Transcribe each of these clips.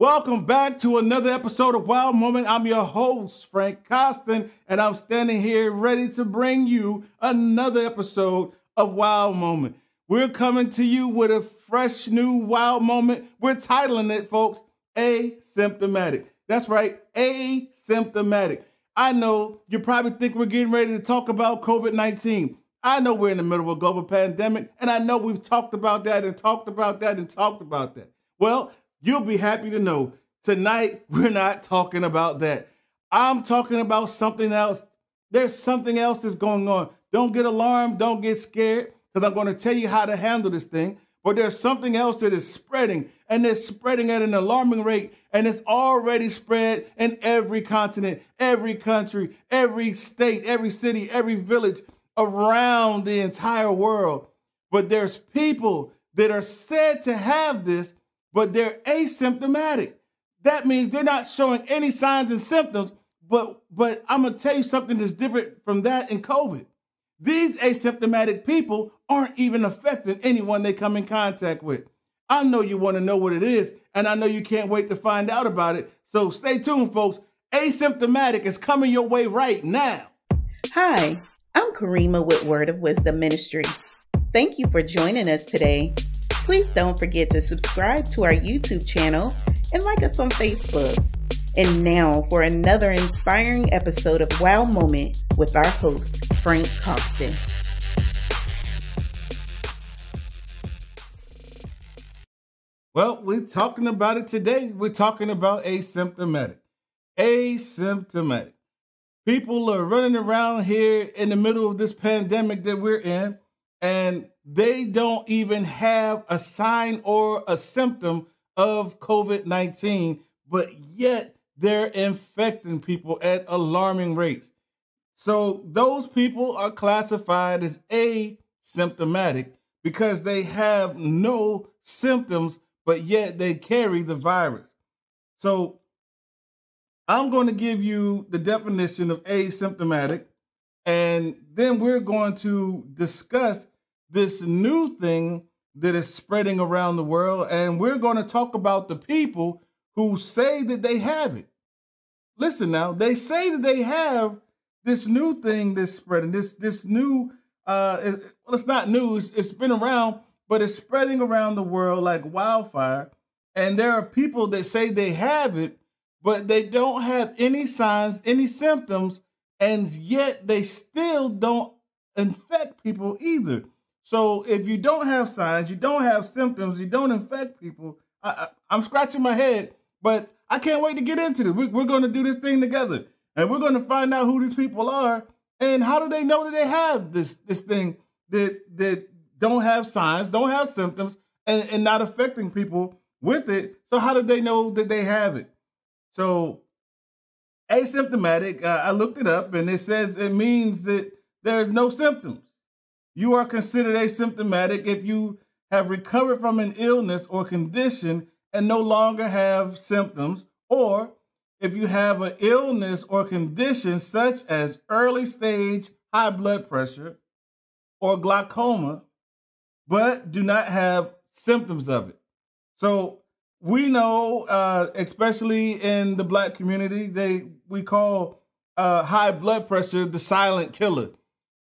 Welcome back to another episode of Wow Moment. I'm your host, Frank Costin, and I'm standing here ready to bring you another episode of Wow Moment. We're coming to you with a fresh new Wow Moment. We're titling it, folks, Asymptomatic. That's right, asymptomatic. I know you probably think we're getting ready to talk about COVID 19. I know we're in the middle of a global pandemic, and I know we've talked about that and talked about that and talked about that. Well, you'll be happy to know tonight we're not talking about that. I'm talking about something else. There's something else that's going on. Don't get alarmed, don't get scared, because I'm going to tell you how to handle this thing. But there's something else that is spreading, and it's spreading at an alarming rate, and it's already spread in every continent, every country, every state, every city, every village around the entire world. But there's people that are said to have this but they're asymptomatic. That means they're not showing any signs and symptoms. But but I'm gonna tell you something that's different from that in COVID. These asymptomatic people aren't even affecting anyone they come in contact with. I know you want to know what it is, and I know you can't wait to find out about it. So stay tuned, folks. Asymptomatic is coming your way right now. Hi, I'm Karima with Word of Wisdom Ministry. Thank you for joining us today. Please don't forget to subscribe to our YouTube channel and like us on Facebook. And now for another inspiring episode of Wow Moment with our host, Frank Costin. Well, we're talking about it today. We're talking about asymptomatic. Asymptomatic. People are running around here in the middle of this pandemic that we're in, and they don't even have a sign or a symptom of COVID 19, but yet they're infecting people at alarming rates. So those people are classified as asymptomatic because they have no symptoms, but yet they carry the virus. So I'm going to give you the definition of asymptomatic, and then we're going to discuss this new thing that is spreading around the world. And we're going to talk about the people who say that they have it. Listen now, they say that they have this new thing that's spreading, this this new uh well, it's not new, it's, it's been around, but it's spreading around the world like wildfire. And there are people that say they have it, but they don't have any signs, any symptoms, and yet they still don't infect people either. So if you don't have signs, you don't have symptoms, you don't infect people, I, am scratching my head, but I can't wait to get into this. We, we're going to do this thing together, and we're going to find out who these people are and how do they know that they have this this thing that that don't have signs, don't have symptoms, and, and not affecting people with it. So how did they know that they have it? So asymptomatic, uh, I looked it up, and it says it means that there's no symptoms. You are considered asymptomatic if you have recovered from an illness or condition and no longer have symptoms, or if you have an illness or condition such as early stage high blood pressure or glaucoma, but do not have symptoms of it. So we know, uh, especially in the black community, they we call uh, high blood pressure the silent killer,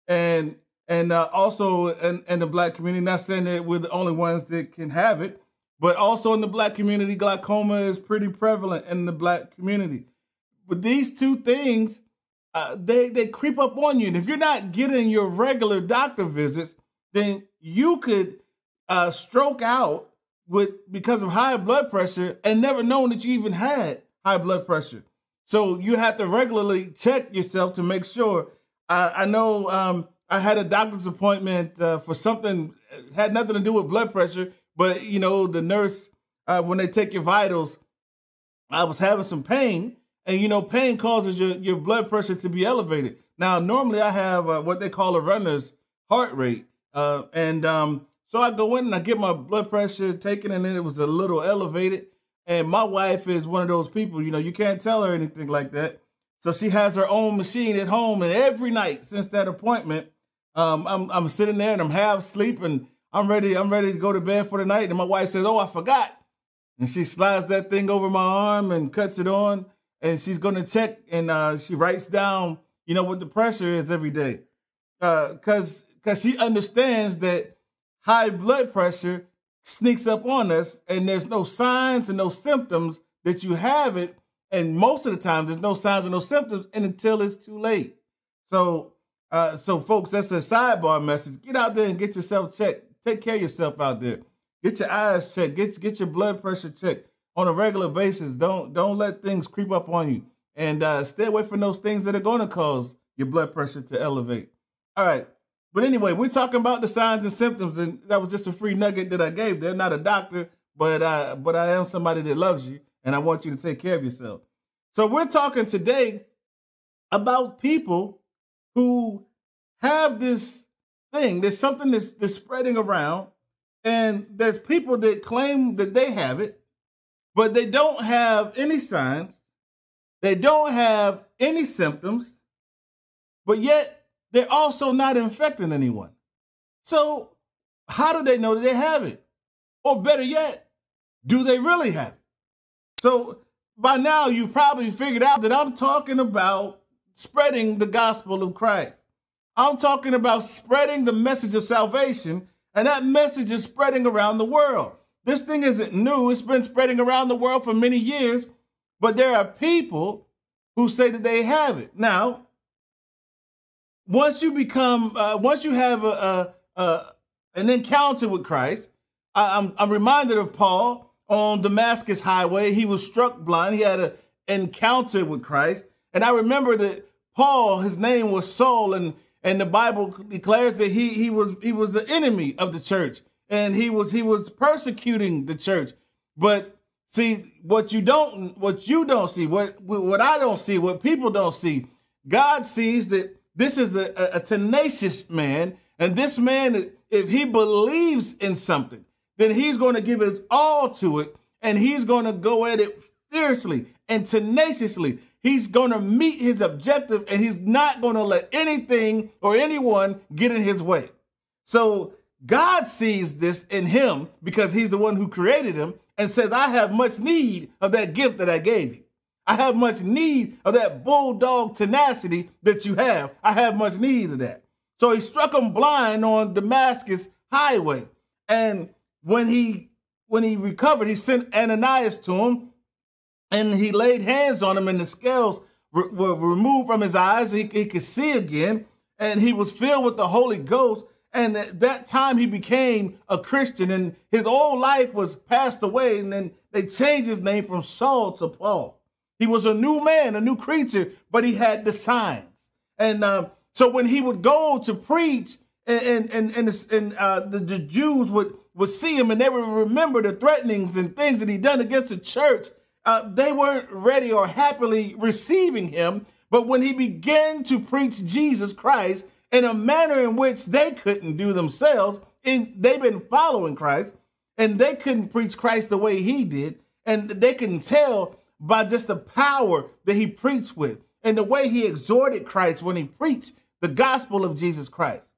and and uh, also in, in, the black community. Not saying that we're the only ones that can have it, but also in the black community, glaucoma is pretty prevalent in the black community. But these two things, uh, they they creep up on you, and if you're not getting your regular doctor visits, then you could uh, stroke out with because of high blood pressure and never known that you even had high blood pressure. So you have to regularly check yourself to make sure. I know um, I had a doctor's appointment uh, for something had nothing to do with blood pressure, but you know the nurse uh, when they take your vitals, I was having some pain, and you know pain causes your your blood pressure to be elevated. Now normally I have uh, what they call a runner's heart rate, uh, and um, so I go in and I get my blood pressure taken, and then it was a little elevated. And my wife is one of those people, you know, you can't tell her anything like that. So she has her own machine at home, and every night since that appointment, um, I'm I'm sitting there and I'm half asleep and I'm ready. I'm ready to go to bed for the night. And my wife says, "Oh, I forgot. and she slides that thing over my arm and cuts it on, and she's going to check, and uh, she writes down, you know, what the pressure is every day, because uh, because she understands that high blood pressure sneaks up on us, and there's no signs and no symptoms that you have it, and most of the time there's no signs and no symptoms, and until it's too late. So, uh, so folks, that's a sidebar message. Get out there and get yourself checked. Take care of yourself out there. Get your eyes checked. Get get your blood pressure checked on a regular basis. Don't don't let things creep up on you, and uh, stay away from those things that are going to cause your blood pressure to elevate. All right. But anyway, we're talking about the signs and symptoms, and that was just a free nugget that I gave. They're not a doctor, but uh, but I am somebody that loves you, and I want you to take care of yourself. So we're talking today about people who have this thing. There's something that's, that's spreading around, and there's people that claim that they have it, but they don't have any signs. They don't have any symptoms, but yet they're also not infecting anyone. So, how do they know that they have it? Or better yet, do they really have it? So, by now, you've probably figured out that I'm talking about spreading the gospel of Christ. I'm talking about spreading the message of salvation, and that message is spreading around the world. This thing isn't new, it's been spreading around the world for many years, but there are people who say that they have it. Now, once you become, uh, once you have a, a, a, an encounter with Christ, I, I'm, I'm reminded of Paul on Damascus Highway. He was struck blind. He had an encounter with Christ. And I remember that Paul, his name was Saul, and and the Bible declares that he he was he was the enemy of the church, and he was he was persecuting the church. But see, what you don't what you don't see, what what I don't see, what people don't see, God sees that this is a, a, a tenacious man, and this man, if he believes in something, then he's going to give his all to it, and he's going to go at it fiercely and tenaciously. He's going to meet his objective and he's not going to let anything or anyone get in his way. So God sees this in him because he's the one who created him and says, I have much need of that gift that I gave you. I have much need of that bulldog tenacity that you have. I have much need of that. So he struck him blind on Damascus highway. And when he when he recovered, he sent Ananias to him and he laid hands on him, and the scales re- were removed from his eyes. He, he could see again, and he was filled with the Holy Ghost. And at that time, he became a Christian, and his old life was passed away. And then they changed his name from Saul to Paul. He was a new man, a new creature, but he had the signs. And um, so when he would go to preach, and and and, and, and uh, the, the Jews would would see him, and they would remember the threatenings and things that he done against the church uh, they weren't ready or happily receiving him. But when he began to preach Jesus Christ in a manner in which they couldn't do themselves, and they've been following Christ, and they couldn't preach Christ the way he did, and they can tell by just the power that he preached with and the way he exhorted Christ when he preached the gospel of Jesus Christ.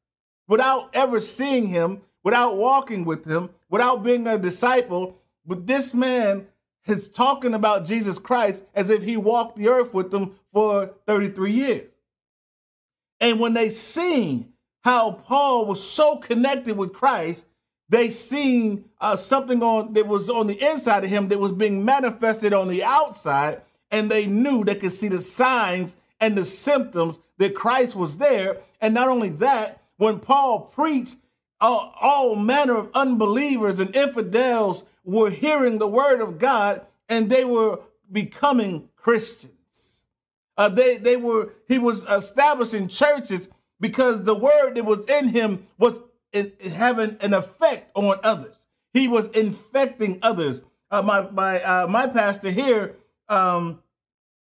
Without ever seeing him, without walking with him, without being a disciple, but this man is talking about Jesus Christ as if he walked the earth with them for 33 years. And when they seen how Paul was so connected with Christ, they seen uh, something on that was on the inside of him that was being manifested on the outside, and they knew they could see the signs and the symptoms that Christ was there. And not only that, when Paul preached, all, all manner of unbelievers and infidels were hearing the word of God and they were becoming Christians. Uh, they they were he was establishing churches because the word that was in him was in, in having an effect on others. He was infecting others. Uh, my my uh, my pastor here, um,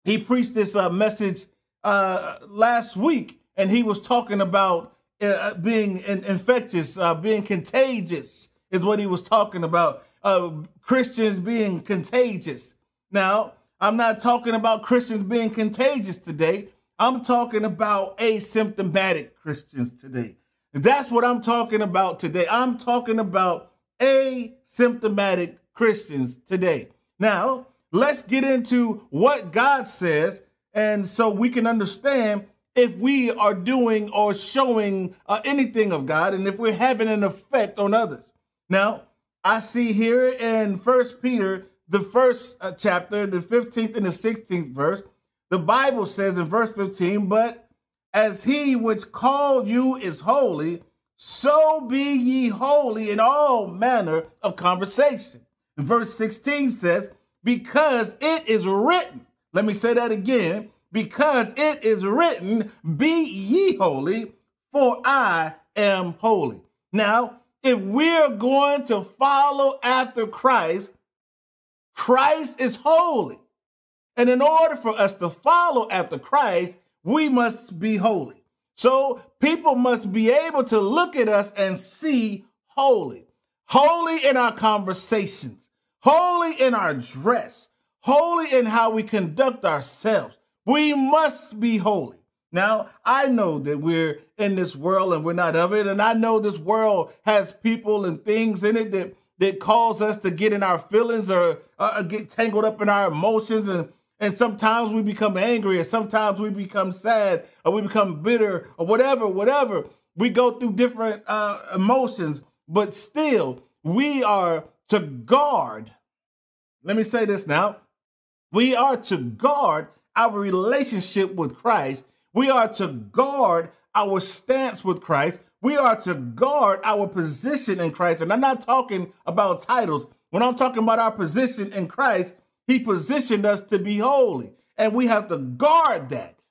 he preached this uh, message uh, last week, and he was talking about uh, being infectious, uh, being contagious, is what he was talking about of Christians being contagious. Now, I'm not talking about Christians being contagious today. I'm talking about asymptomatic Christians today. That's what I'm talking about today. I'm talking about asymptomatic Christians today. Now, let's get into what God says, and so we can understand if we are doing or showing uh, anything of God and if we're having an effect on others. Now, I see here in First Peter, the first uh, chapter, the 15th and the 16th verse, the Bible says in verse 15, but as he which called you is holy, so be ye holy in all manner of conversation. verse 16 says, because it is written, let me say that again, because it is written, Be ye holy, for I am holy. Now, if we're going to follow after Christ, Christ is holy. And in order for us to follow after Christ, we must be holy. So people must be able to look at us and see holy. Holy in our conversations, holy in our dress, holy in how we conduct ourselves, we must be holy. Now, I know that we're in this world and we're not of it. And I know this world has people and things in it that, that cause us to get in our feelings or uh, get tangled up in our emotions. And, and sometimes we become angry, and sometimes we become sad, or we become bitter, or whatever, whatever. We go through different uh, emotions, but still, we are to guard. Let me say this now. We are to guard our relationship with Christ. We are to guard our stance with Christ. We are to guard our position in Christ. And I'm not talking about titles. When I'm talking about our position in Christ, He positioned us to be holy. And we have to guard that.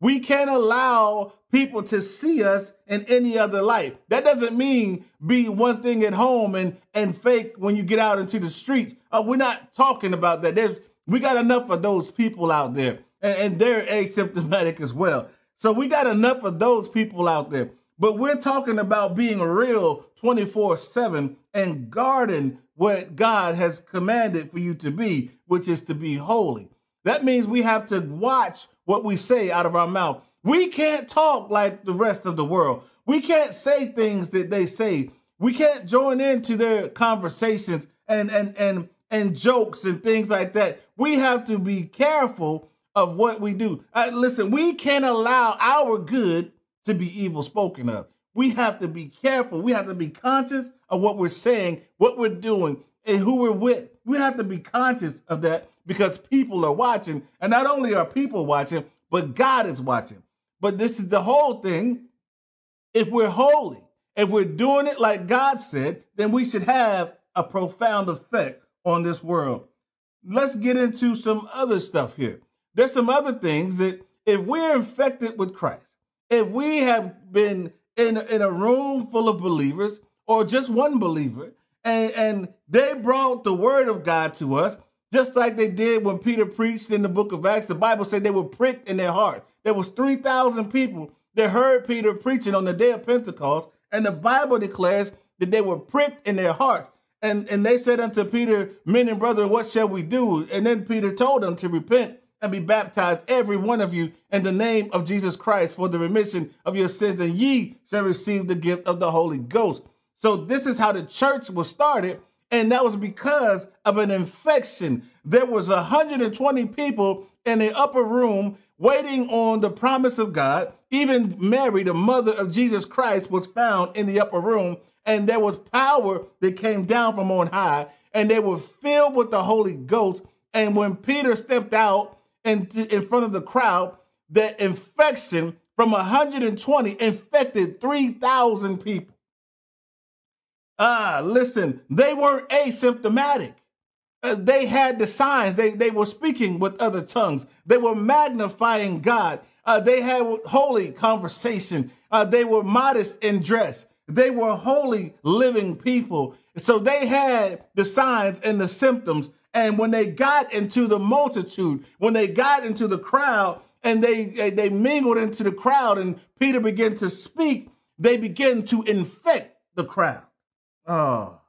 We can't allow people to see us in any other light. That doesn't mean be one thing at home and, and fake when you get out into the streets. Uh, we're not talking about that. There's, we got enough of those people out there and, and they're asymptomatic as well. So we got enough of those people out there. But we're talking about being real 24 7 and guarding what God has commanded for you to be, which is to be holy. That means we have to watch what we say out of our mouth. We can't talk like the rest of the world. We can't say things that they say. We can't join into their conversations and and and and jokes and things like that. We have to be careful of what we do. Uh, listen, we can't allow our good to be evil spoken of. We have to be careful. We have to be conscious of what we're saying, what we're doing, and who we're with. We have to be conscious of that because people are watching. And not only are people watching, but God is watching. But this is the whole thing. If we're holy, if we're doing it like God said, then we should have a profound effect on this world. Let's get into some other stuff here. There's some other things that if we're infected with Christ, if we have been in, in a room full of believers or just one believer, and, and they brought the word of God to us, just like they did when Peter preached in the book of Acts. The Bible said they were pricked in their heart. There was 3,000 people that heard Peter preaching on the day of Pentecost, and the Bible declares that they were pricked in their hearts. And, and they said unto Peter, Men and brethren, what shall we do? And then Peter told them to repent and be baptized, every one of you, in the name of Jesus Christ for the remission of your sins, and ye shall receive the gift of the Holy Ghost. So, this is how the church was started, and that was because of an infection. There was 120 people in the upper room waiting on the promise of God. Even Mary, the mother of Jesus Christ, was found in the upper room, and there was power that came down from on high, and they were filled with the Holy Ghost. And when Peter stepped out, in, in front of the crowd that infection from 120 infected 3,000 people. Ah, listen, they weren't asymptomatic. Uh, they had the signs. They, they were speaking with other tongues. They were magnifying God. Uh, they had holy conversation. Uh, they were modest in dress. They were holy living people. So they had the signs and the symptoms and when they got into the multitude, when they got into the crowd and they, they mingled into the crowd and Peter began to speak, they began to infect the crowd. Oh,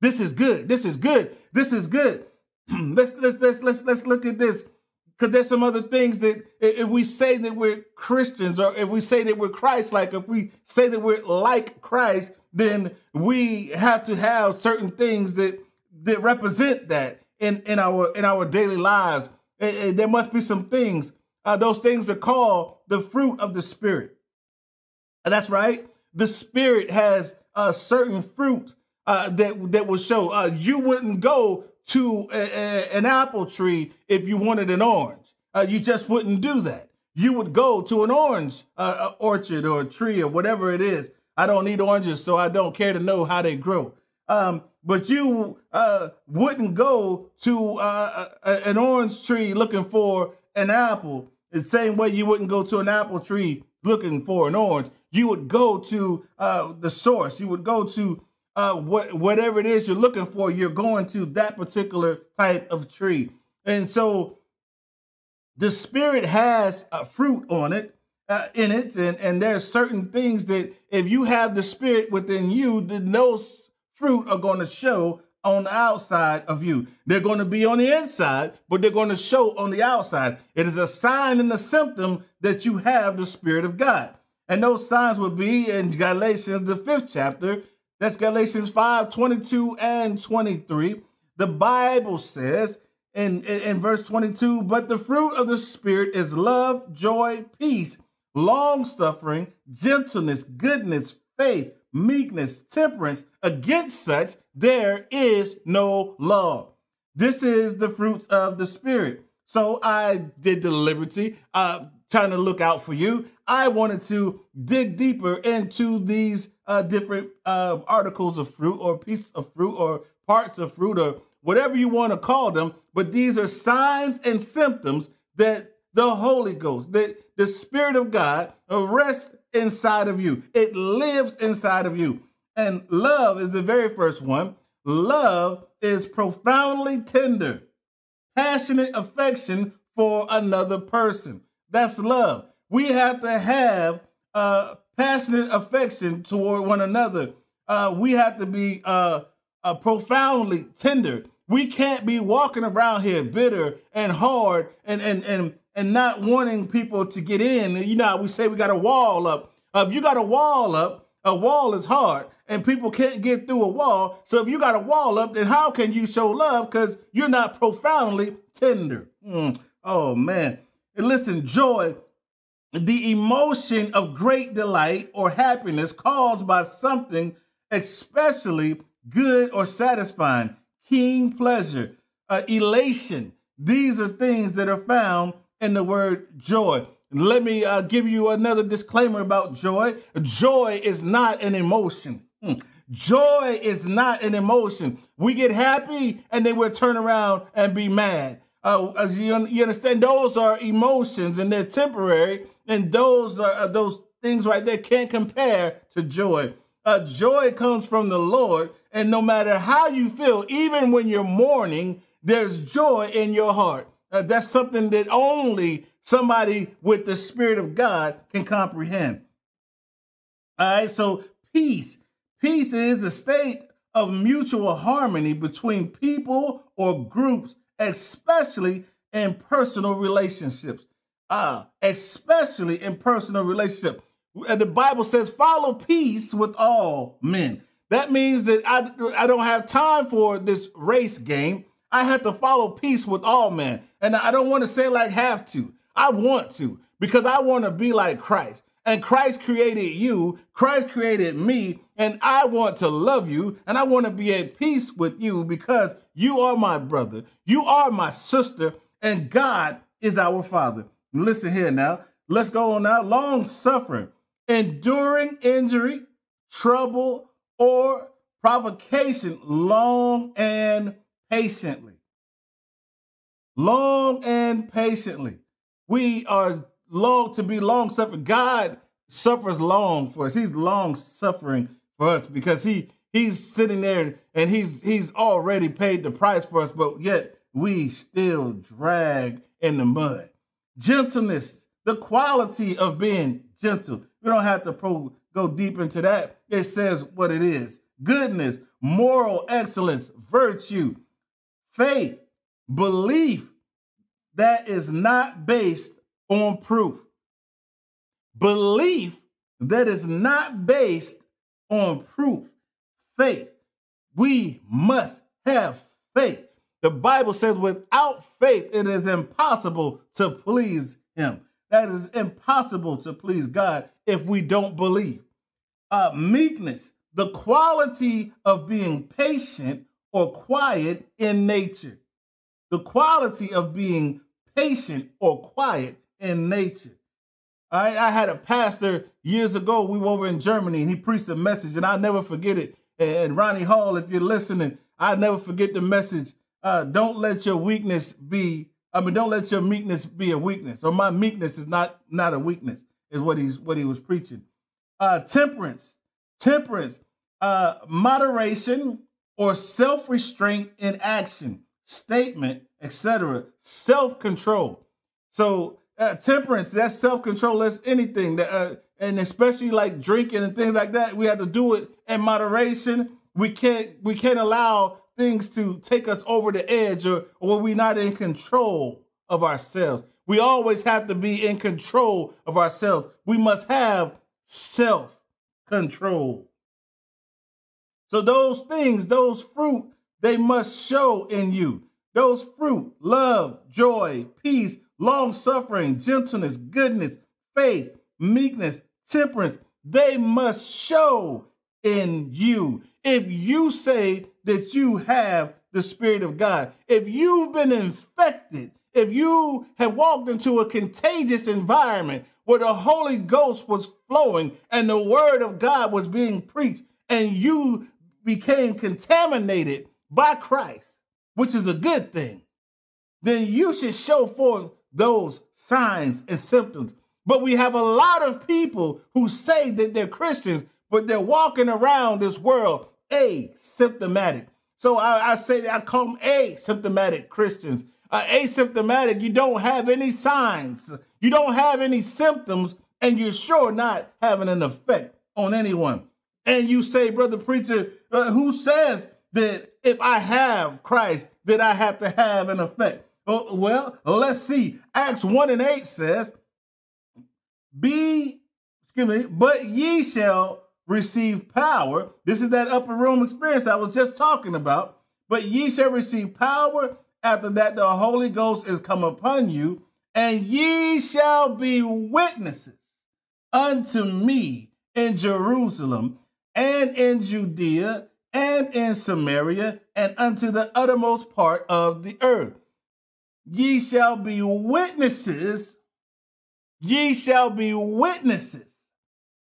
this is good. This is good. This is good. let's, let's, let's, let's, let's look at this because there's some other things that if we say that we're Christians or if we say that we're Christ like, if we say that we're like Christ, then we have to have certain things that that represent that in in our in our daily lives. And, and there must be some things. Uh, those things are called the fruit of the spirit, and that's right. The spirit has a certain fruit uh, that that will show. Uh, you wouldn't go to a, a, an apple tree if you wanted an orange. Uh, you just wouldn't do that. You would go to an orange uh, orchard or a tree or whatever it is. I don't need oranges, so I don't care to know how they grow. Um, but you uh, wouldn't go to uh, a, an orange tree looking for an apple the same way you wouldn't go to an apple tree looking for an orange. You would go to uh, the source. You would go to uh, what, whatever it is you're looking for. You're going to that particular type of tree. And so the spirit has a fruit on it, uh, in it, and, and there's certain things that if you have the spirit within you, then those fruit are going to show on the outside of you. They're going to be on the inside, but they're going to show on the outside. It is a sign and a symptom that you have the Spirit of God. And those signs would be in Galatians, the fifth chapter. That's Galatians 5 22 and 23. The Bible says in, in, in verse 22 But the fruit of the Spirit is love, joy, peace, long suffering, gentleness, goodness, faith, meekness, temperance. Against such there is no law. This is the fruits of the Spirit. So I did the liberty, uh, trying to look out for you. I wanted to dig deeper into these uh, different uh, articles of fruit or pieces of fruit or parts of fruit or whatever you want to call them. But these are signs and symptoms that the Holy Ghost, that the Spirit of God rests inside of you. It lives inside of you. And love is the very first one. Love is profoundly tender, passionate affection for another person. That's love. We have to have uh, passionate affection toward one another. Uh, we have to be uh, uh, profoundly tender. We can't be walking around here bitter and hard and and and and not wanting people to get in. You know, we say we got a wall up. Uh, if you got a wall up, a wall is hard and people can't get through a wall. So if you got a wall up, then how can you show love? Because you're not profoundly tender. Mm. Oh man. And listen, joy, the emotion of great delight or happiness caused by something especially good or satisfying, keen pleasure, uh, elation. These are things that are found in the word joy. Let me uh, give you another disclaimer about joy. Joy is not an emotion. Hmm. Joy is not an emotion. We get happy and then we'll turn around and be mad. Uh, as you, you understand, those are emotions and they're temporary, and those are uh, those things right there can't compare to joy. Uh, joy comes from the Lord, and no matter how you feel, even when you're mourning, there's joy in your heart. Uh, that's something that only somebody with the Spirit of God can comprehend. All right, so peace. Peace is a state of mutual harmony between people or groups, especially in personal relationships. Uh, especially in personal relationships. The Bible says, follow peace with all men. That means that I, I don't have time for this race game. I have to follow peace with all men. And I don't want to say like have to. I want to because I want to be like Christ. And Christ created you, Christ created me, and I want to love you and I want to be at peace with you because you are my brother, you are my sister, and God is our Father. Listen here now. Let's go on now. Long suffering, enduring injury, trouble, or provocation long and patiently. Long and patiently. We are long to be long suffering. God suffers long for us. He's long suffering for us because he he's sitting there and he's he's already paid the price for us, but yet we still drag in the mud. Gentleness, the quality of being gentle. We don't have to pro, go deep into that. It says what it is. Goodness, moral excellence, virtue, faith, belief that is not based on proof. Belief that is not based on proof. Faith. We must have faith. The Bible says without faith, it is impossible to please him. That is impossible to please God if we don't believe. Uh, meekness, the quality of being patient or quiet in nature. The quality of being patient or quiet in nature. I, I had a pastor years ago. We were over in Germany and he preached a message, and I'll never forget it. And Ronnie Hall, if you're listening, I'll never forget the message. Uh, don't let your weakness be. I mean, don't let your meekness be a weakness. Or my meekness is not not a weakness. Is what he's what he was preaching. Uh, temperance, temperance, uh, moderation or self restraint in action, statement, etc. Self control. So uh, temperance, that's self control. That's anything that, uh, and especially like drinking and things like that. We have to do it in moderation. We can't we can't allow things to take us over the edge or, or we're not in control of ourselves. We always have to be in control of ourselves. We must have self control. So those things, those fruit, they must show in you. Those fruit, love, joy, peace, long suffering, gentleness, goodness, faith, meekness, temperance, they must show in you. If you say that you have the Spirit of God, if you've been infected, if you have walked into a contagious environment where the Holy Ghost was flowing and the Word of God was being preached, and you became contaminated by Christ, which is a good thing, then you should show forth those signs and symptoms. But we have a lot of people who say that they're Christians, but they're walking around this world asymptomatic. So I, I say that I call them asymptomatic Christians. Uh, asymptomatic, you don't have any signs, you don't have any symptoms, and you're sure not having an effect on anyone. And you say, brother preacher, uh, who says that if I have Christ, that I have to have an effect? Oh, well, let's see. Acts 1 and 8 says, Be, excuse me, but ye shall receive power. This is that upper room experience I was just talking about. But ye shall receive power after that the Holy Ghost is come upon you, and ye shall be witnesses unto me in Jerusalem and in Judea and in Samaria and unto the uttermost part of the earth ye shall be witnesses. Ye shall be witnesses.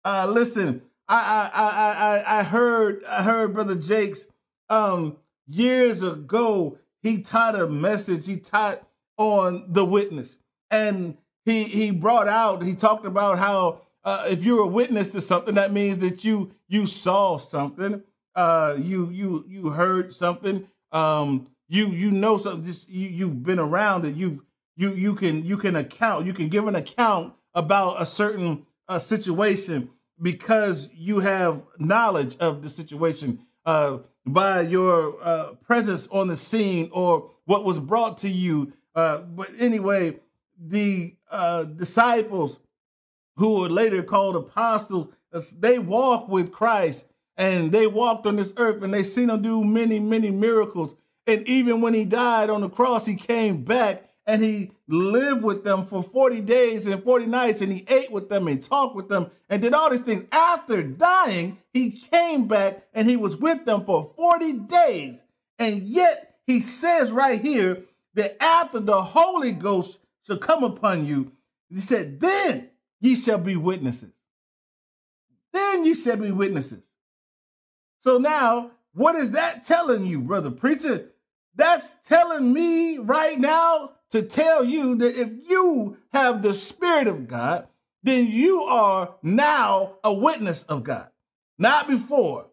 Uh, listen, I, I, I, I, I heard, I heard Brother Jakes, um, years ago, he taught a message. He taught on the witness, and he he brought out. He talked about how uh, if you're a witness to something, that means that you you saw something, uh, you you you heard something, um, you you know something. Just you, you've been around it. You've you you can you can account you can give an account about a certain uh, situation because you have knowledge of the situation uh, by your uh, presence on the scene or what was brought to you. Uh, but anyway the uh, disciples who were later called apostles they walked with christ and they walked on this earth and they seen him do many many miracles and even when he died on the cross, he came back and he lived with them for 40 days and 40 nights and he ate with them and talked with them and did all these things. After dying, he came back and he was with them for 40 days. And yet he says right here that after the Holy Ghost shall come upon you, he said, then ye shall be witnesses. Then ye shall be witnesses. So now, what is that telling you, brother preacher? That's telling me right now to tell you that if you have the Spirit of God, then you are now a witness of God. Not before,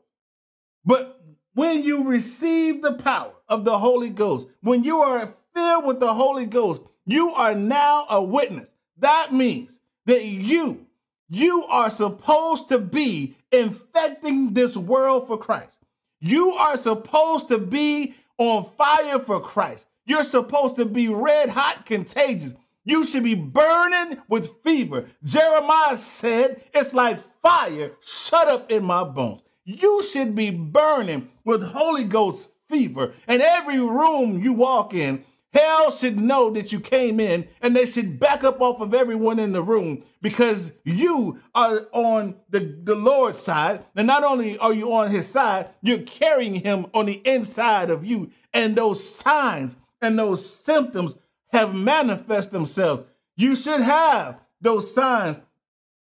but when you receive the power of the Holy Ghost, when you are filled with the Holy Ghost, you are now a witness. That means that you, you are supposed to be infecting this world for Christ. You are supposed to be on fire for Christ. You're supposed to be red hot contagious. You should be burning with fever. Jeremiah said, It's like fire shut up in my bones. you should be burning with Holy Ghost fever. And every room you walk in, hell should know that you came in and they should back up off of everyone in the room because you are on the, the Lord's side. And not only are you on his side, you're carrying him on the inside of you. And those signs and those symptoms have manifest themselves. You should have those signs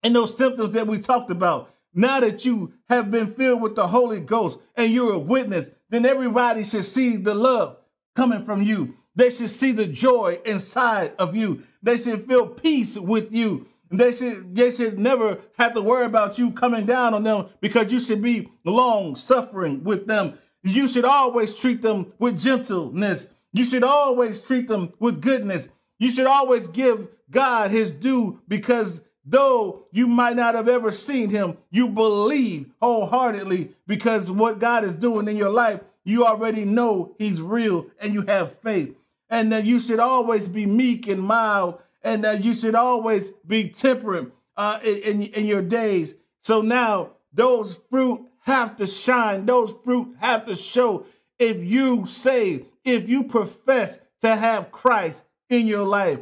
and those symptoms that we talked about. Now that you have been filled with the Holy Ghost and you're a witness, then everybody should see the love coming from you. They should see the joy inside of you. They should feel peace with you. They should, they should never have to worry about you coming down on them because you should be long suffering with them. You should always treat them with gentleness. You should always treat them with goodness. You should always give God his due because though you might not have ever seen him, you believe wholeheartedly because what God is doing in your life, you already know he's real and you have faith. And that you should always be meek and mild and that you should always be temperate uh, in, in your days. So now those fruit have to shine. Those fruit have to show if you say, if you profess to have Christ in your life.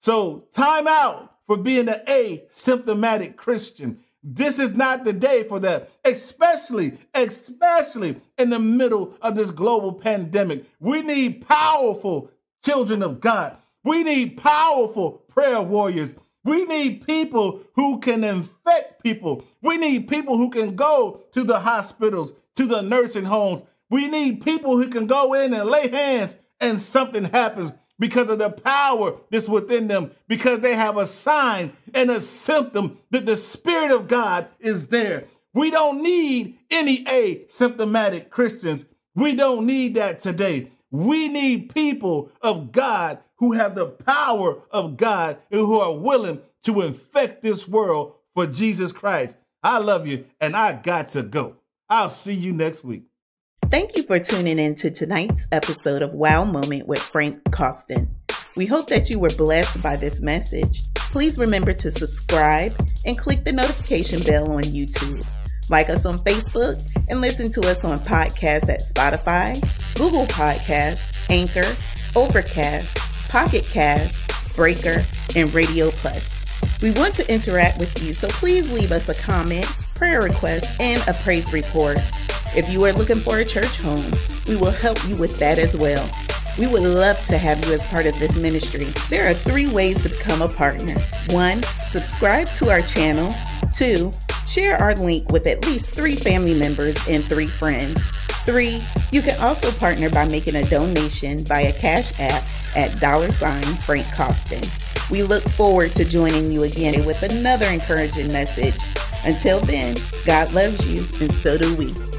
So time out for being an asymptomatic Christian. This is not the day for that, especially, especially in the middle of this global pandemic. We need powerful children of God. We need powerful prayer warriors. We need people who can infect people. We need people who can go to the hospitals, to the nursing homes. We need people who can go in and lay hands and something happens because of the power that's within them, because they have a sign and a symptom that the Spirit of God is there. We don't need any asymptomatic Christians. We don't need that today. We need people of God who have the power of God and who are willing to infect this world for Jesus Christ. I love you and I got to go. I'll see you next week. Thank you for tuning in to tonight's episode of Wow Moment with Frank Costin. We hope that you were blessed by this message. Please remember to subscribe and click the notification bell on YouTube. Like us on Facebook and listen to us on podcasts at Spotify, Google Podcasts, Anchor, Overcast, Pocket Cast, Breaker, and Radio Plus. We want to interact with you, so please leave us a comment, prayer request, and a praise report. If you are looking for a church home, we will help you with that as well. We would love to have you as part of this ministry. There are three ways to become a partner. One, subscribe to our channel. Two, share our link with at least three family members and three friends. Three, you can also partner by making a donation via Cash App at dollar sign Frank Costin. We look forward to joining you again with another encouraging message. Until then, God loves you, and so do we.